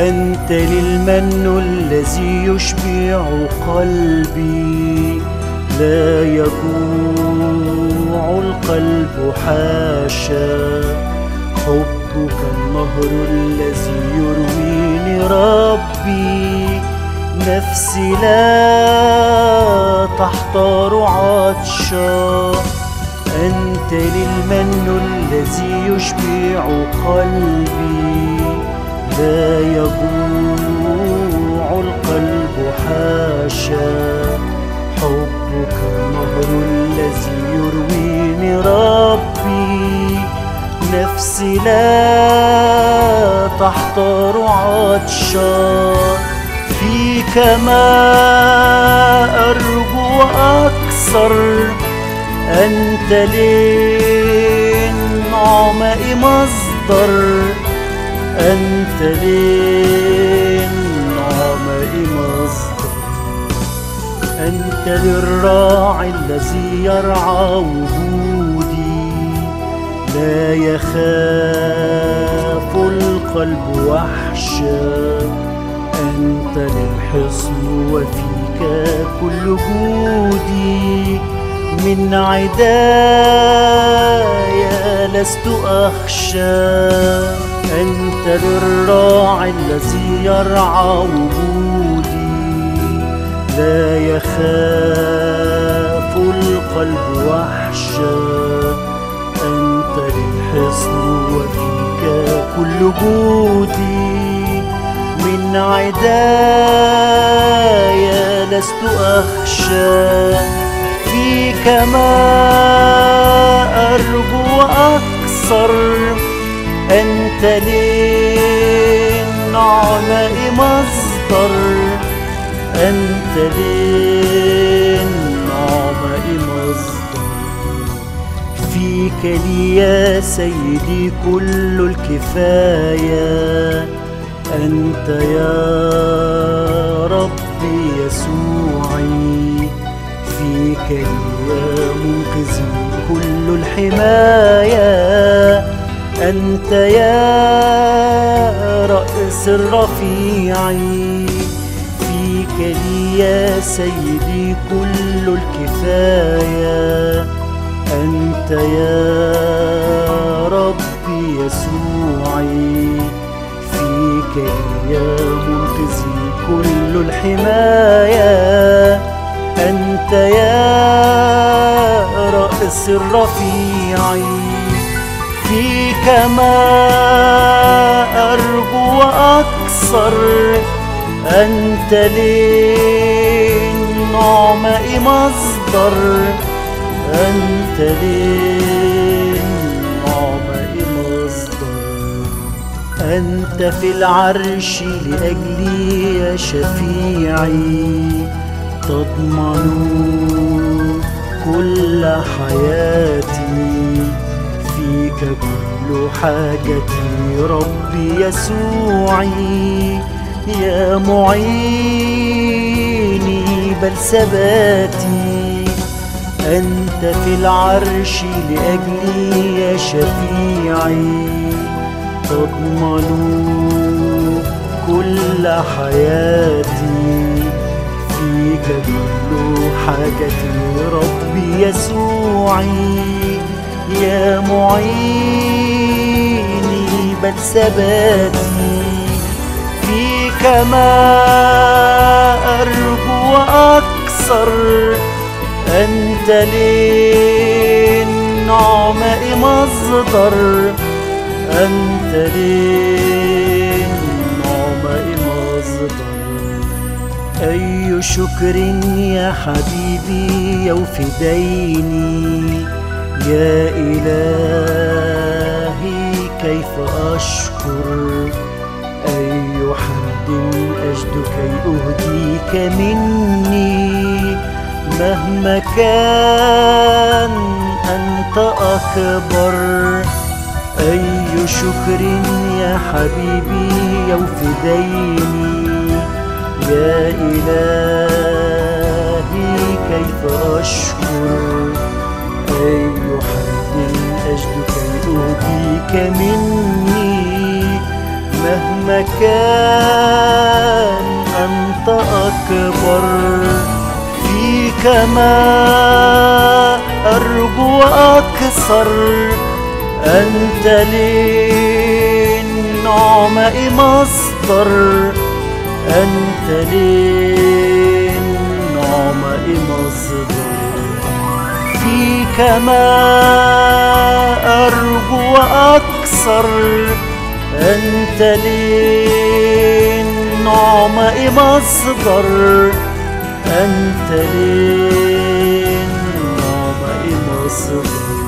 أنت للمن الذي يشبع قلبي. لا يجوع القلب حاشا. حبك النهر الذي يرويني ربي نفسي لا تحتار عطشا أنت للمن الذي يشبع قلبي. لا يجوع القلب حاشا. حبك نهر الذي يرويني ربي. نفسي لا تحتار عطشا. فيك ما أرجو أكثر. أنت للنعماء مصدر. أنت للنعماء مصدر أنت للراعي الذي يرعى وجودي. لا يخاف القلب وحشا. أنت للحصن وفيك كل جودي. من عدايا لست أخشى. أنت للراعي الذي يرعى وجودي. لا يخاف القلب وحشا. أنت للحصن وفيك كل جودي. من عدايا لست أخشى. فيك ما أرجو أكثر أنت للنعماء مصدر. أنت للنعماء مصدر. فيك لي يا سيدي كل الكفاية. أنت يا ربي يسوعي. فيك يا منقذي كل الحماية. أنت يا رأس الرفيع فيك لي يا سيدي كل الكفاية. أنت يا ربي يسوعي فيك يا منقذي كل الحماية. أنت يا رأس الرفيع. فيك ما أرجو أكثر أنت للنعماء مصدر أنت للنعماء مصدر. أنت في العرش لأجلي يا شفيعي تضمن كل حياتي. فيك كل حاجتي ربي يسوعي. يا معيني بل ثباتي. أنت في العرش لأجلي يا شفيعي. تضمن كل حياتي. فيك كل حاجتي ربي يسوعي. يا معيني بل ثباتي فيك ما أرجو أكثر أنت للنعماء مصدر. أنت للنعماء مصدر. أي شكر يا حبيبي يوفي ديني يا إلهي كيف أشكر؟ أي حمد أجد كي أهديك مني. مهما كان أنت أكبر. أي شكر يا حبيبي يوفي ديني يا إلهي كيف أشكر؟ أهديك مني مهما كان أنت أكبر. فيك ما أرجو أكثر أنت لي النعمة مصدر أنت لي النعمة مصدر فيك ما أكثر أنت لي النعمة مصدر أنت لي النعمة مصدر